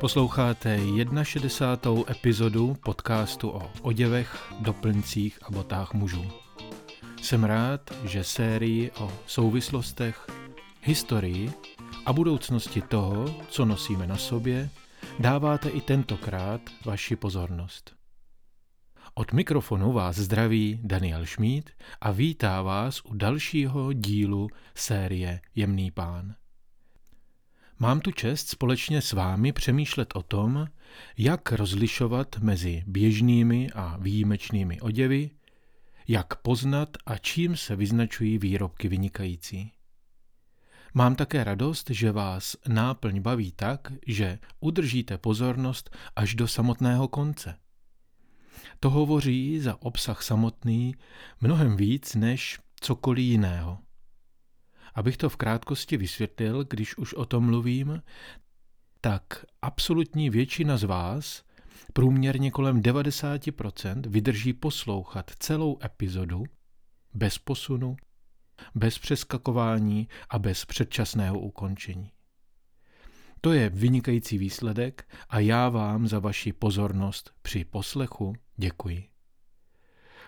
Posloucháte 61. epizodu podcastu o oděvech, doplňcích a botách mužů. Jsem rád, že sérii o souvislostech, historii a budoucnosti toho, co nosíme na sobě, dáváte i tentokrát vaši pozornost. Od mikrofonu vás zdraví Daniel Šmíd a vítá vás u dalšího dílu série Jemný pán. Mám tu čest společně s vámi přemýšlet o tom, jak rozlišovat mezi běžnými a výjimečnými oděvy, jak poznat a čím se vyznačují výrobky vynikající. Mám také radost, že vás náplň baví tak, že udržíte pozornost až do samotného konce. To hovoří za obsah samotný mnohem víc než cokoliv jiného. Abych to v krátkosti vysvětlil, když už o tom mluvím, tak absolutní většina z vás, průměrně kolem 90%, vydrží poslouchat celou epizodu bez posunu, bez přeskakování a bez předčasného ukončení. To je vynikající výsledek a já vám za vaši pozornost při poslechu děkuji.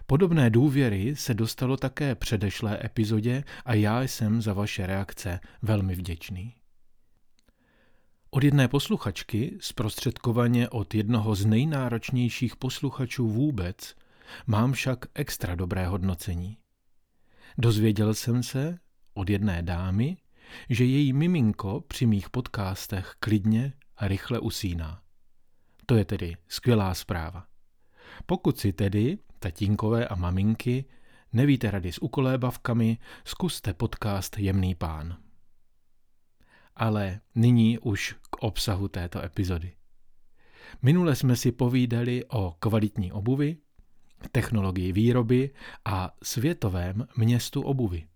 Podobné důvěry se dostalo také předešlé epizodě a já jsem za vaše reakce velmi vděčný. Od jedné posluchačky, zprostředkovaně od jednoho z nejnáročnějších posluchačů vůbec, mám však extra dobré hodnocení. Dozvěděl jsem se od jedné dámy, že její miminko při mých podcastech klidně a rychle usíná. To je tedy skvělá zpráva. Pokud si tedy, tatínkové a maminky, nevíte rady s ukolébavkami, zkuste podcast Jemný pán. Ale nyní už k obsahu této epizody. Minule jsme si povídali o kvalitní obuvi, technologii výroby a světovém městu obuvy.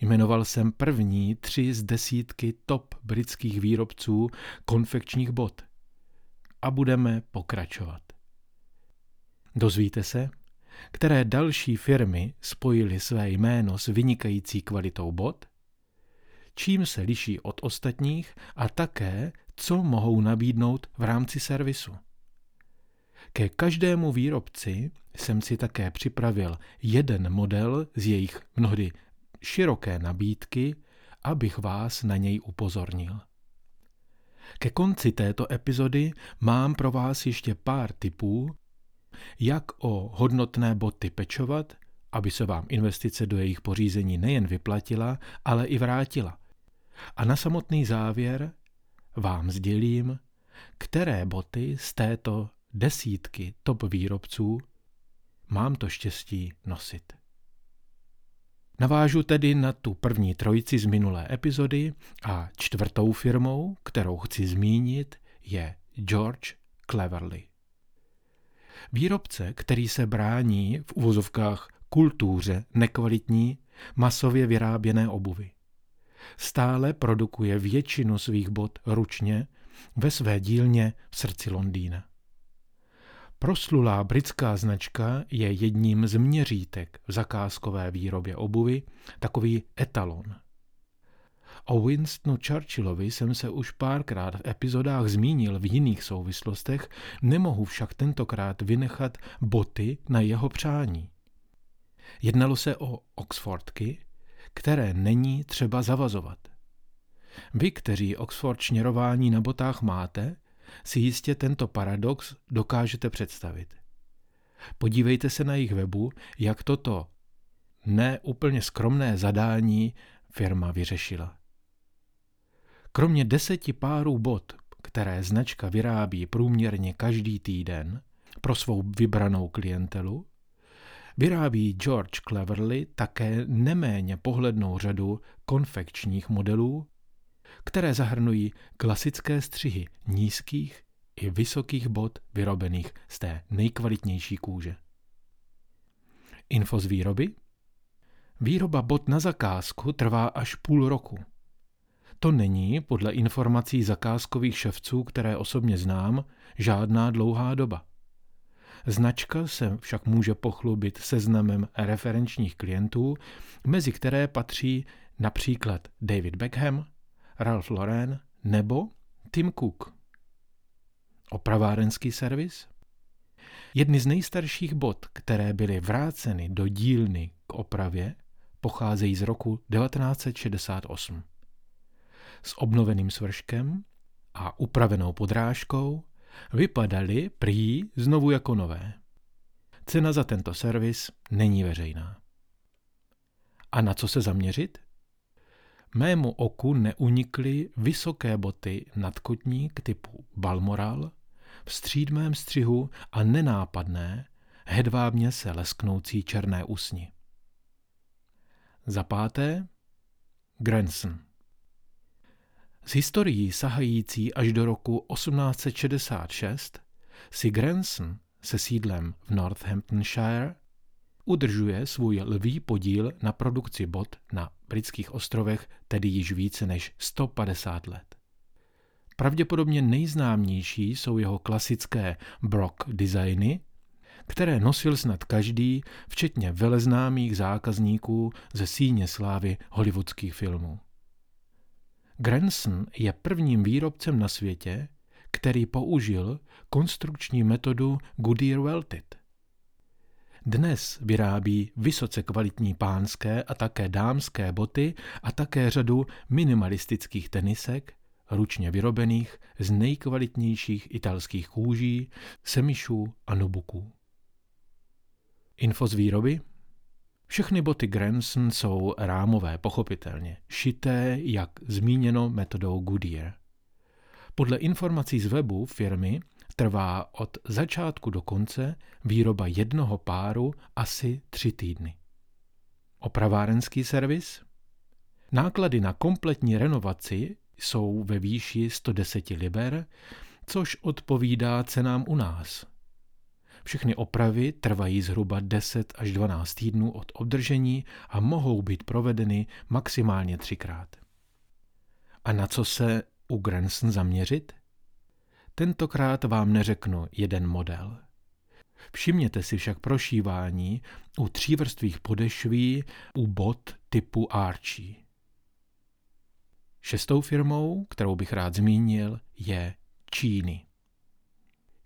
Jmenoval jsem první tři z desítky top britských výrobců konfekčních bot. A budeme pokračovat. Dozvíte se, které další firmy spojily své jméno s vynikající kvalitou bot, čím se liší od ostatních a také, co mohou nabídnout v rámci servisu. Ke každému výrobci jsem si také připravil jeden model z jejich mnohdy široké nabídky, abych vás na něj upozornil. Ke konci této epizody mám pro vás ještě pár tipů, jak o hodnotné boty pečovat, aby se vám investice do jejich pořízení nejen vyplatila, ale i vrátila. A na samotný závěr vám sdělím, které boty z této desítky top výrobců mám to štěstí nosit. Navážu tedy na tu první trojici z minulé epizody a čtvrtou firmou, kterou chci zmínit, je George Cleverly. Výrobce, který se brání v uvozovkách kultuře nekvalitní, masově vyráběné obuvy. Stále produkuje většinu svých bot ručně ve své dílně v srdci Londýna. Proslulá britská značka je jedním z měřítek v zakázkové výrobě obuvy, takový etalon. O Winstonu Churchillovi jsem se už párkrát v epizodách zmínil v jiných souvislostech, nemohu však tentokrát vynechat boty na jeho přání. Jednalo se o Oxfordky, které není třeba zavazovat. Vy, kteří Oxford šněrování na botách máte, si jistě tento paradox dokážete představit. Podívejte se na jejich webu, jak toto neúplně skromné zadání firma vyřešila. Kromě deseti párů bot, které značka vyrábí průměrně každý týden pro svou vybranou klientelu, vyrábí George Cleverly také neméně pohlednou řadu konfekčních modelů, které zahrnují klasické střihy nízkých i vysokých bot vyrobených z té nejkvalitnější kůže. Info z výroby? Výroba bot na zakázku trvá až půl roku. To není, podle informací zakázkových ševců, které osobně znám, žádná dlouhá doba. Značka se však může pochlubit seznamem referenčních klientů, mezi které patří například David Beckham, Ralph Lauren nebo Tim Cook. Opravárenský servis? Jedny z nejstarších bot, které byly vráceny do dílny k opravě, pocházejí z roku 1968. S obnoveným svrškem a upravenou podrážkou vypadaly prý znovu jako nové. Cena za tento servis není veřejná. A na co se zaměřit? Mému oku neunikly vysoké boty nadkotník typu Balmoral v střídmém střihu a nenápadné, hedvábně se lesknoucí černé usni. Za páté, Granson. S historií sahající až do roku 1866 si Granson se sídlem v Northamptonshire udržuje svůj lvý podíl na produkci bot na britských ostrovech tedy již více než 150 let. Pravděpodobně nejznámější jsou jeho klasické Brock designy, které nosil snad každý, včetně veleznámých zákazníků ze síně slávy hollywoodských filmů. Granson je prvním výrobcem na světě, který použil konstrukční metodu Goodyear Welted. Dnes vyrábí vysoce kvalitní pánské a také dámské boty a také řadu minimalistických tenisek, ručně vyrobených z nejkvalitnějších italských kůží, semišů a nobuků. Info z výroby? Všechny boty Granson jsou rámové, pochopitelně, šité, jak zmíněno metodou Goodyear. Podle informací z webu firmy trvá od začátku do konce výroba jednoho páru asi tři týdny. Opravárenský servis? Náklady na kompletní renovaci jsou ve výši 110 liber, což odpovídá cenám u nás. Všechny opravy trvají zhruba 10 až 12 týdnů od obdržení a mohou být provedeny maximálně třikrát. A na co se u Granson zaměřit? Tentokrát vám neřeknu jeden model. Všimněte si však prošívání u třívrstvých podešví u bot typu Archie. Šestou firmou, kterou bych rád zmínil, je Číny.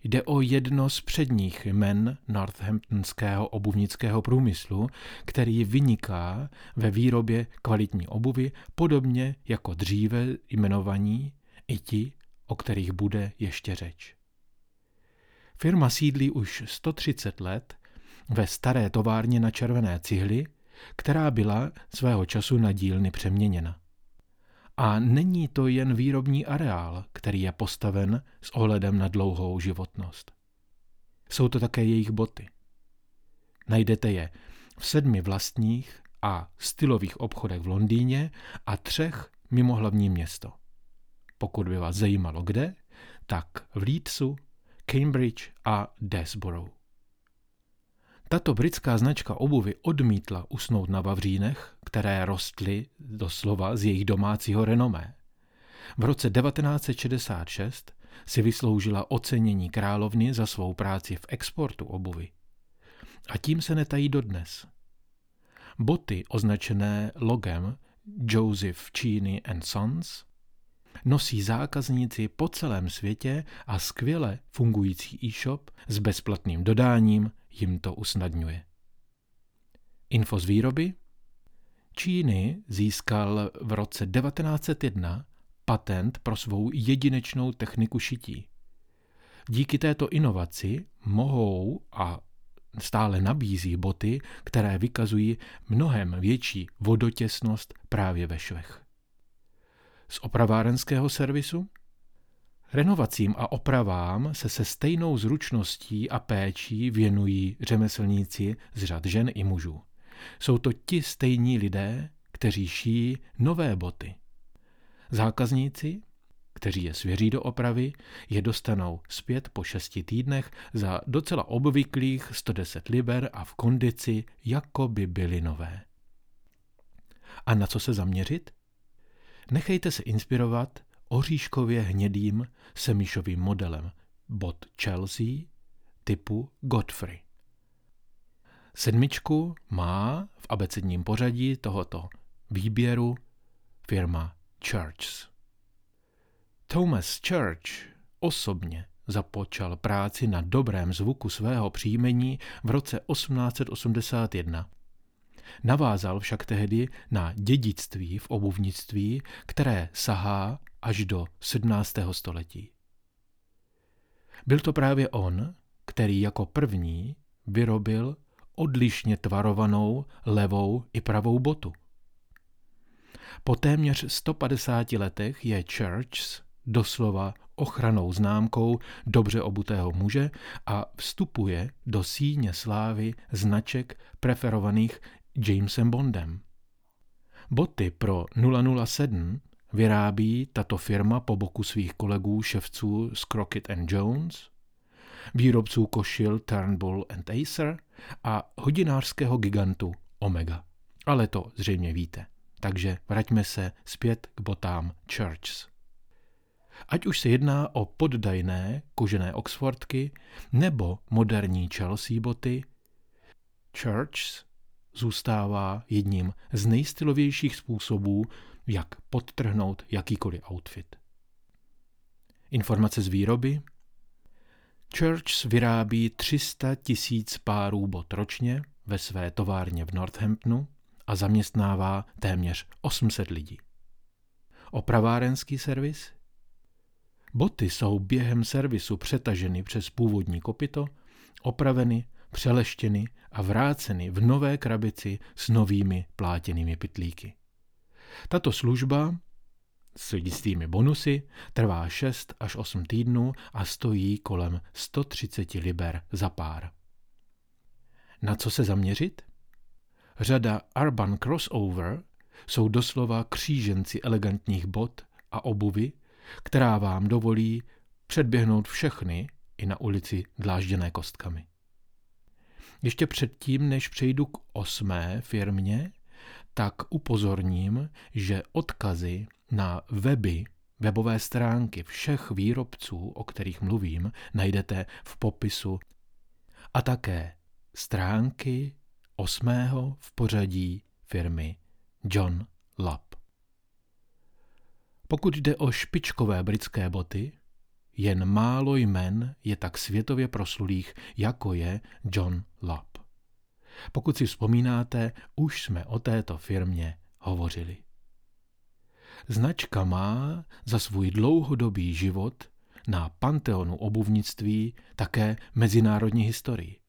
Jde o jedno z předních jmen northamptonského obuvnického průmyslu, který vyniká ve výrobě kvalitní obuvy, podobně jako dříve jmenovaní i ti, o kterých bude ještě řeč. Firma sídlí už 130 let ve staré továrně na červené cihly, která byla svého času na dílny přeměněna. A není to jen výrobní areál, který je postaven s ohledem na dlouhou životnost. Jsou to také jejich boty. Najdete je v sedmi vlastních a stylových obchodech v Londýně a třech mimo hlavní město. Pokud by vás zajímalo kde, tak v Leedsu, Cambridge a Desborough. Tato britská značka obuvy odmítla usnout na Vavřínech, které rostly doslova z jejich domácího renomé. V roce 1966 si vysloužila ocenění královny za svou práci v exportu obuvy. A tím se netají dodnes. Boty označené logem Joseph Cheney and Sons nosí zákazníci po celém světě a skvěle fungující e-shop s bezplatným dodáním jim to usnadňuje. Info z výroby? Číny získal v roce 1901 patent pro svou jedinečnou techniku šití. Díky této inovaci mohou a stále nabízí boty, které vykazují mnohem větší vodotěsnost právě ve švech. Z opravárenského servisu? Renovacím a opravám se se stejnou zručností a péčí věnují řemeslníci z řad žen i mužů. Jsou to ti stejní lidé, kteří šijí nové boty. Zákazníci, kteří je svěří do opravy, je dostanou zpět po šesti týdnech za docela obvyklých 110 liber a v kondici, jako by byly nové. A na co se zaměřit? Nechejte se inspirovat oříškově hnědým semišovým modelem bot Chelsea typu Godfrey. Sedmičku má v abecedním pořadí tohoto výběru firma Churchs. Thomas Church osobně započal práci na dobrém zvuku svého příjmení v roce 1881. Navázal však tehdy na dědictví v obuvnictví, které sahá až do 17. století. Byl to právě on, který jako první vyrobil odlišně tvarovanou levou i pravou botu. Po téměř 150 letech je Church doslova ochranou známkou dobře obutého muže a vstupuje do síně slávy značek preferovaných Jamesem Bondem. Boty pro 007 vyrábí tato firma po boku svých kolegů ševců z Crockett and Jones, výrobců košil Turnbull and Acer a hodinářského gigantu Omega. Ale to zřejmě víte. Takže vraťme se zpět k botám Churchs. Ať už se jedná o poddajné kožené Oxfordky nebo moderní Chelsea boty, Churchs zůstává jedním z nejstylovějších způsobů, jak podtrhnout jakýkoliv outfit. Informace z výroby. Church vyrábí 300 tisíc párů bot ročně ve své továrně v Northamptonu a zaměstnává téměř 800 lidí. Opravárenský servis? Boty jsou během servisu přetaženy přes původní kopito, opraveny, přeleštěny a vráceny v nové krabici s novými plátěnými pytlíky. Tato služba s jistými bonusy trvá 6 až 8 týdnů a stojí kolem 130 liber za pár. Na co se zaměřit? Řada Urban Crossover jsou doslova kříženci elegantních bot a obuvy, která vám dovolí předběhnout všechny i na ulici dlážděné kostkami. Ještě předtím, než přejdu k osmé firmě, tak upozorním, že odkazy na weby, webové stránky všech výrobců, o kterých mluvím, najdete v popisu a také stránky osmého v pořadí firmy John Lapp. Pokud jde o špičkové britské boty, jen málo jmen je tak světově proslulých, jako je John Lapp. Pokud si vzpomínáte, už jsme o této firmě hovořili. Značka má za svůj dlouhodobý život na panteonu obuvnictví také mezinárodní historii.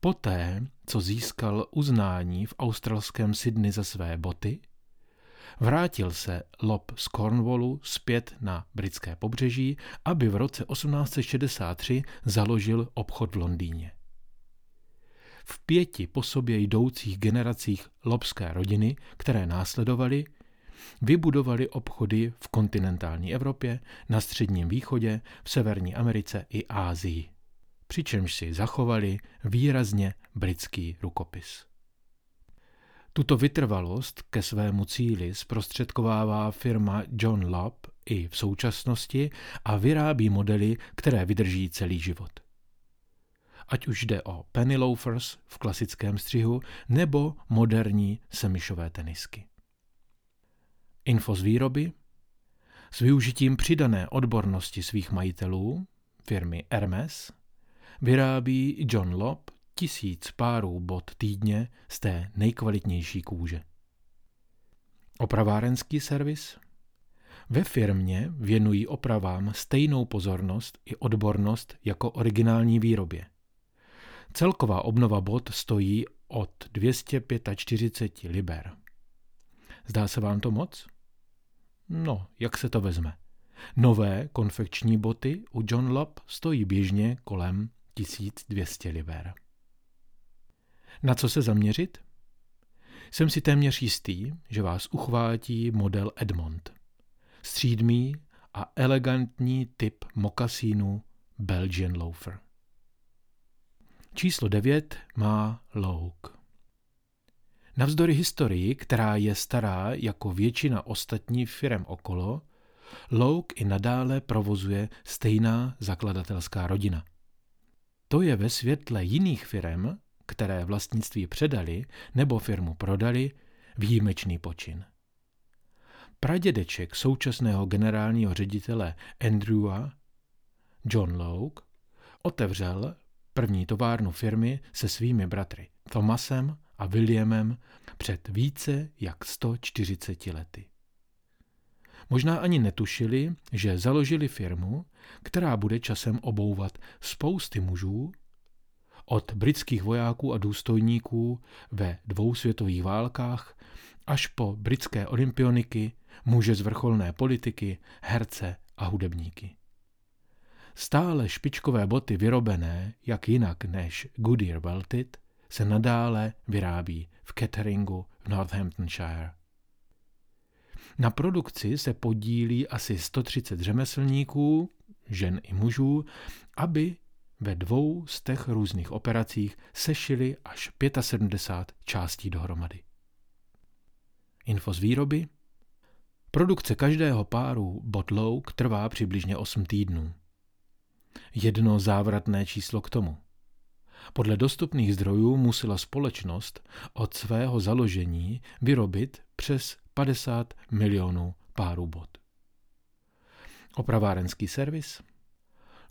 Poté, co získal uznání v australském Sydney za své boty, vrátil se Lob z Cornwallu zpět na britské pobřeží, aby v roce 1863 založil obchod v Londýně. V pěti po sobě jdoucích generacích lobské rodiny, které následovaly, vybudovali obchody v kontinentální Evropě, na Středním východě, v Severní Americe i Ázii přičemž si zachovali výrazně britský rukopis. Tuto vytrvalost ke svému cíli zprostředkovává firma John Lobb i v současnosti a vyrábí modely, které vydrží celý život. Ať už jde o penny loafers v klasickém střihu nebo moderní semišové tenisky. Info z výroby s využitím přidané odbornosti svých majitelů, firmy Hermes, vyrábí John Lobb tisíc párů bot týdně z té nejkvalitnější kůže. Opravárenský servis? Ve firmě věnují opravám stejnou pozornost i odbornost jako originální výrobě. Celková obnova bot stojí od 245 liber. Zdá se vám to moc? No, jak se to vezme? Nové konfekční boty u John Lobb stojí běžně kolem 1200 liber. Na co se zaměřit? Jsem si téměř jistý, že vás uchvátí model Edmond. Střídmý a elegantní typ mokasínu Belgian Loafer. Číslo 9 má Louk. Navzdory historii, která je stará jako většina ostatních firm okolo, Louk i nadále provozuje stejná zakladatelská rodina – to je ve světle jiných firm, které vlastnictví předali nebo firmu prodali, výjimečný počin. Pradědeček současného generálního ředitele Andrewa John Logue, otevřel první továrnu firmy se svými bratry Thomasem a Williamem před více jak 140 lety. Možná ani netušili, že založili firmu, která bude časem obouvat spousty mužů, od britských vojáků a důstojníků ve dvou světových válkách až po britské olympioniky, muže z vrcholné politiky, herce a hudebníky. Stále špičkové boty vyrobené, jak jinak než Goodyear Welted, se nadále vyrábí v Ketteringu v Northamptonshire. Na produkci se podílí asi 130 řemeslníků, žen i mužů, aby ve dvou z těch různých operacích sešili až 75 částí dohromady. Info z výroby. Produkce každého páru botlouk trvá přibližně 8 týdnů. Jedno závratné číslo k tomu. Podle dostupných zdrojů musela společnost od svého založení vyrobit přes 50 milionů párů bot. Opravárenský servis.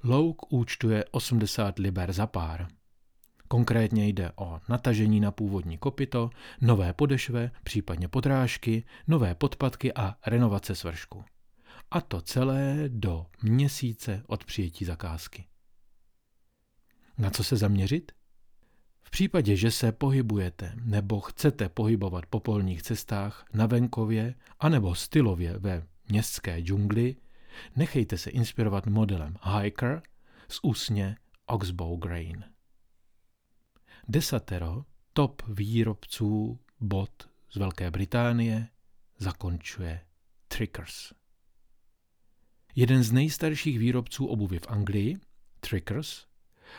Louk účtuje 80 liber za pár. Konkrétně jde o natažení na původní kopito, nové podešve, případně podrážky, nové podpatky a renovace svršku. A to celé do měsíce od přijetí zakázky. Na co se zaměřit? V případě, že se pohybujete nebo chcete pohybovat po polních cestách na venkově anebo stylově ve městské džungli, nechejte se inspirovat modelem Hiker z úsně Oxbow Grain. Desatero, top výrobců bot z Velké Británie, zakončuje Trickers. Jeden z nejstarších výrobců obuvy v Anglii, Trickers,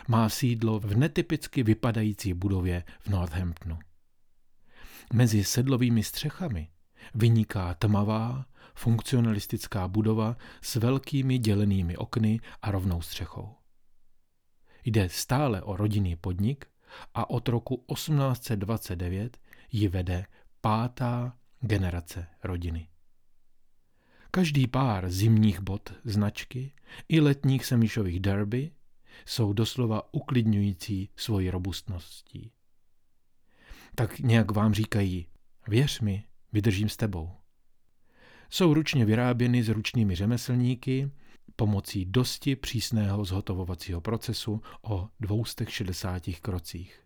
má sídlo v netypicky vypadající budově v Northamptonu. Mezi sedlovými střechami vyniká tmavá, funkcionalistická budova s velkými dělenými okny a rovnou střechou. Jde stále o rodinný podnik a od roku 1829 ji vede pátá generace rodiny. Každý pár zimních bot značky i letních semíšových derby jsou doslova uklidňující svoji robustností. Tak nějak vám říkají, věř mi, vydržím s tebou. Jsou ručně vyráběny s ručnými řemeslníky pomocí dosti přísného zhotovovacího procesu o 260 krocích.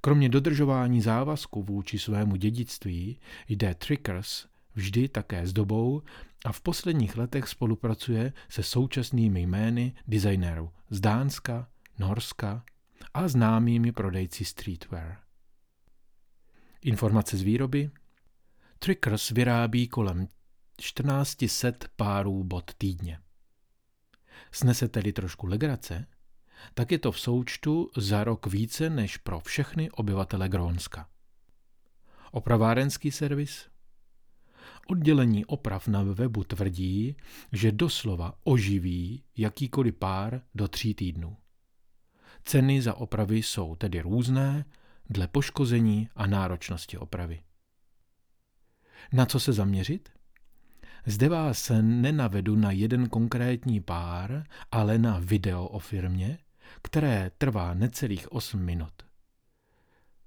Kromě dodržování závazku vůči svému dědictví jde Trickers vždy také s dobou a v posledních letech spolupracuje se současnými jmény designérů z Dánska, Norska a známými prodejci streetwear. Informace z výroby Trickers vyrábí kolem 1400 párů bot týdně. Snese tedy trošku legrace, tak je to v součtu za rok více než pro všechny obyvatele Grónska. Opravárenský servis Oddělení oprav na webu tvrdí, že doslova oživí jakýkoliv pár do tří týdnů. Ceny za opravy jsou tedy různé dle poškození a náročnosti opravy. Na co se zaměřit? Zde vás nenavedu na jeden konkrétní pár, ale na video o firmě, které trvá necelých 8 minut.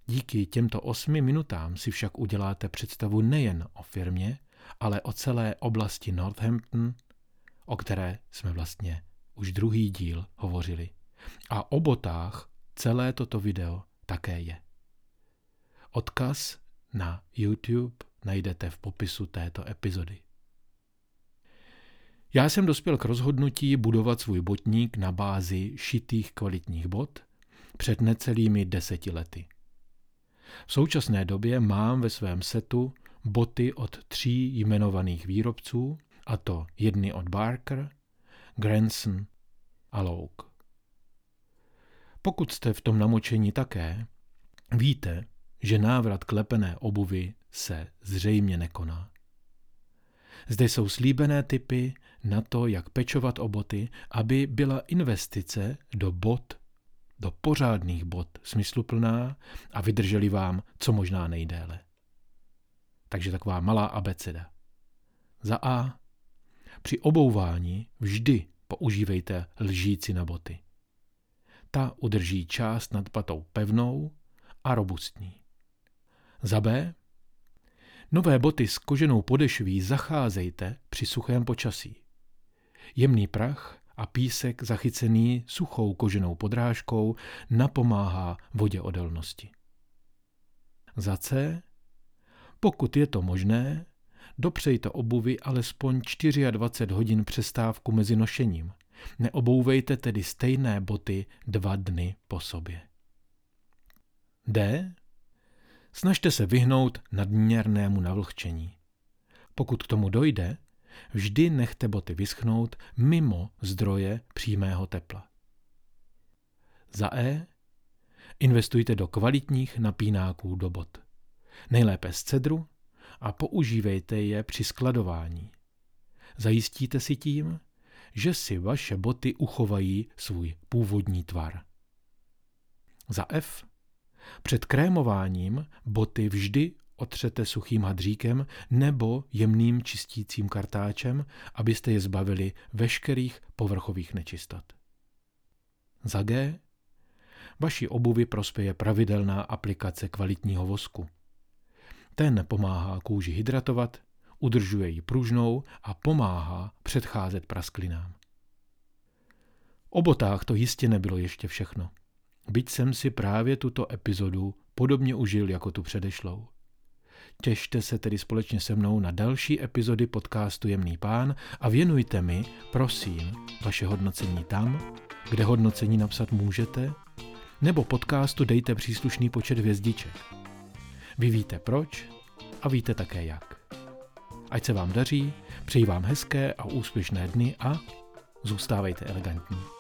Díky těmto 8 minutám si však uděláte představu nejen o firmě, ale o celé oblasti Northampton, o které jsme vlastně už druhý díl hovořili. A o botách celé toto video také je. Odkaz na YouTube najdete v popisu této epizody. Já jsem dospěl k rozhodnutí budovat svůj botník na bázi šitých kvalitních bot před necelými deseti lety. V současné době mám ve svém setu boty od tří jmenovaných výrobců, a to jedny od Barker, Granson a Loke. Pokud jste v tom namočení také, víte, že návrat k lepené obuvi se zřejmě nekoná. Zde jsou slíbené typy na to, jak pečovat o boty, aby byla investice do bot, do pořádných bot smysluplná a vydrželi vám co možná nejdéle. Takže taková malá abeceda. Za A. Při obouvání vždy používejte lžíci na boty. Ta udrží část nad patou pevnou a robustní. Za B. Nové boty s koženou podešví zacházejte při suchém počasí. Jemný prach a písek zachycený suchou koženou podrážkou napomáhá vodě odolnosti. Za C. Pokud je to možné, dopřejte obuvi alespoň 24 hodin přestávku mezi nošením. Neobouvejte tedy stejné boty dva dny po sobě. D. Snažte se vyhnout nadměrnému navlhčení. Pokud k tomu dojde, vždy nechte boty vyschnout mimo zdroje přímého tepla. Za E. Investujte do kvalitních napínáků do bot. Nejlépe z cedru a používejte je při skladování. Zajistíte si tím, že si vaše boty uchovají svůj původní tvar. Za F. Před krémováním boty vždy otřete suchým hadříkem nebo jemným čistícím kartáčem, abyste je zbavili veškerých povrchových nečistot. Za G. Vaší obuvi prospěje pravidelná aplikace kvalitního vosku. Ten pomáhá kůži hydratovat, udržuje ji pružnou a pomáhá předcházet prasklinám. O botách to jistě nebylo ještě všechno. Byť jsem si právě tuto epizodu podobně užil jako tu předešlou. Těšte se tedy společně se mnou na další epizody podcastu Jemný pán a věnujte mi, prosím, vaše hodnocení tam, kde hodnocení napsat můžete, nebo podcastu dejte příslušný počet hvězdiček. Vy víte proč a víte také jak. Ať se vám daří, přeji vám hezké a úspěšné dny a zůstávejte elegantní.